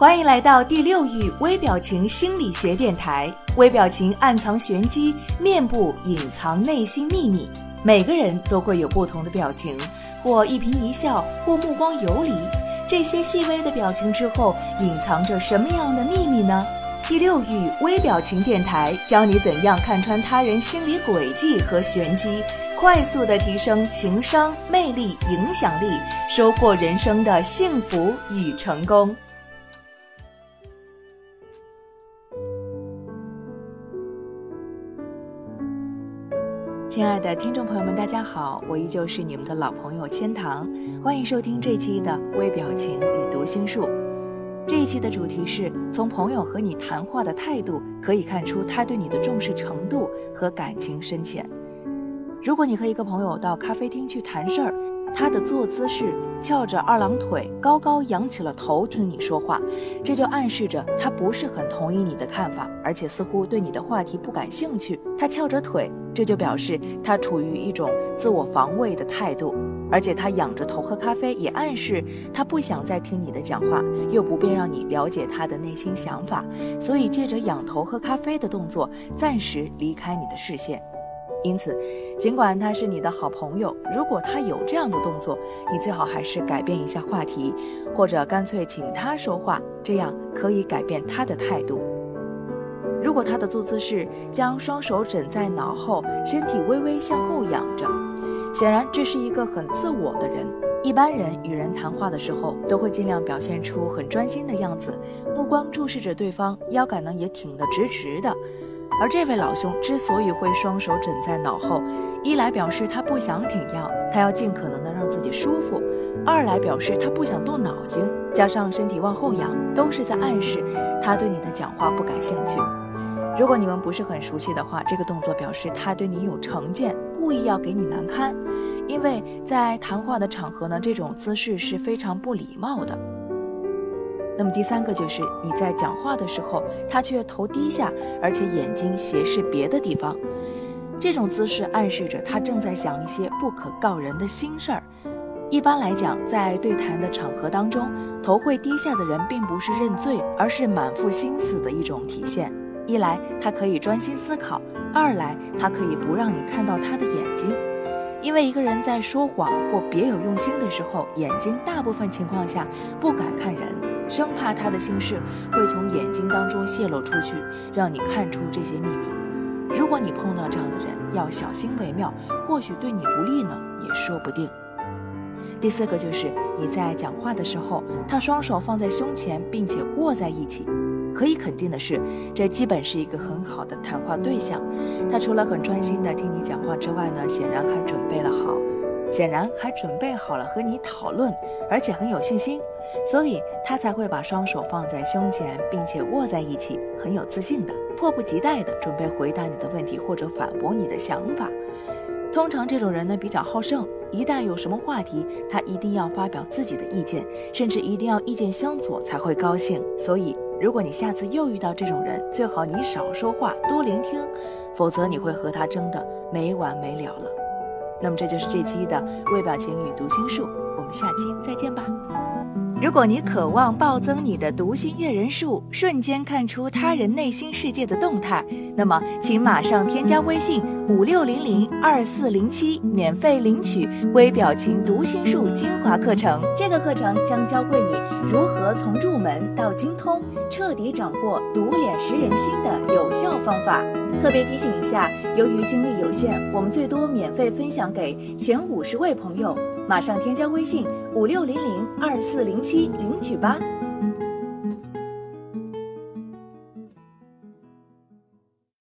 欢迎来到第六域微表情心理学电台。微表情暗藏玄机，面部隐藏内心秘密。每个人都会有不同的表情，或一颦一笑，或目光游离。这些细微的表情之后，隐藏着什么样的秘密呢？第六域微表情电台教你怎样看穿他人心理轨迹和玄机，快速的提升情商、魅力、影响力，收获人生的幸福与成功。亲爱的听众朋友们，大家好，我依旧是你们的老朋友千堂，欢迎收听这期的微表情与读心术。这一期的主题是从朋友和你谈话的态度可以看出他对你的重视程度和感情深浅。如果你和一个朋友到咖啡厅去谈事儿，他的坐姿是翘着二郎腿，高高仰起了头听你说话，这就暗示着他不是很同意你的看法，而且似乎对你的话题不感兴趣。他翘着腿，这就表示他处于一种自我防卫的态度，而且他仰着头喝咖啡，也暗示他不想再听你的讲话，又不便让你了解他的内心想法，所以借着仰头喝咖啡的动作，暂时离开你的视线。因此，尽管他是你的好朋友，如果他有这样的动作，你最好还是改变一下话题，或者干脆请他说话，这样可以改变他的态度。如果他的坐姿是将双手枕在脑后，身体微微向后仰着，显然这是一个很自我的人。一般人与人谈话的时候，都会尽量表现出很专心的样子，目光注视着对方，腰杆呢也挺得直直的。而这位老兄之所以会双手枕在脑后，一来表示他不想挺腰，他要尽可能的让自己舒服；二来表示他不想动脑筋，加上身体往后仰，都是在暗示他对你的讲话不感兴趣。如果你们不是很熟悉的话，这个动作表示他对你有成见，故意要给你难堪。因为在谈话的场合呢，这种姿势是非常不礼貌的。那么第三个就是你在讲话的时候，他却头低下，而且眼睛斜视别的地方，这种姿势暗示着他正在想一些不可告人的心事儿。一般来讲，在对谈的场合当中，头会低下的人并不是认罪，而是满腹心思的一种体现。一来他可以专心思考，二来他可以不让你看到他的眼睛，因为一个人在说谎或别有用心的时候，眼睛大部分情况下不敢看人。生怕他的心事会从眼睛当中泄露出去，让你看出这些秘密。如果你碰到这样的人，要小心为妙，或许对你不利呢，也说不定。第四个就是你在讲话的时候，他双手放在胸前，并且握在一起。可以肯定的是，这基本是一个很好的谈话对象。他除了很专心的听你讲话之外呢，显然还准备了好。显然还准备好了和你讨论，而且很有信心，所以他才会把双手放在胸前，并且握在一起，很有自信的，迫不及待的准备回答你的问题或者反驳你的想法。通常这种人呢比较好胜，一旦有什么话题，他一定要发表自己的意见，甚至一定要意见相左才会高兴。所以，如果你下次又遇到这种人，最好你少说话，多聆听，否则你会和他争得没完没了了。那么这就是这期的微表情与读心术，我们下期再见吧。如果你渴望暴增你的读心阅人数，瞬间看出他人内心世界的动态，那么请马上添加微信五六零零二四零七，免费领取微表情读心术精华课程。这个课程将教会你如何从入门到精通，彻底掌握读脸识人心的有效方法。特别提醒一下，由于精力有限，我们最多免费分享给前五十位朋友。马上添加微信五六零零二四零七领取吧。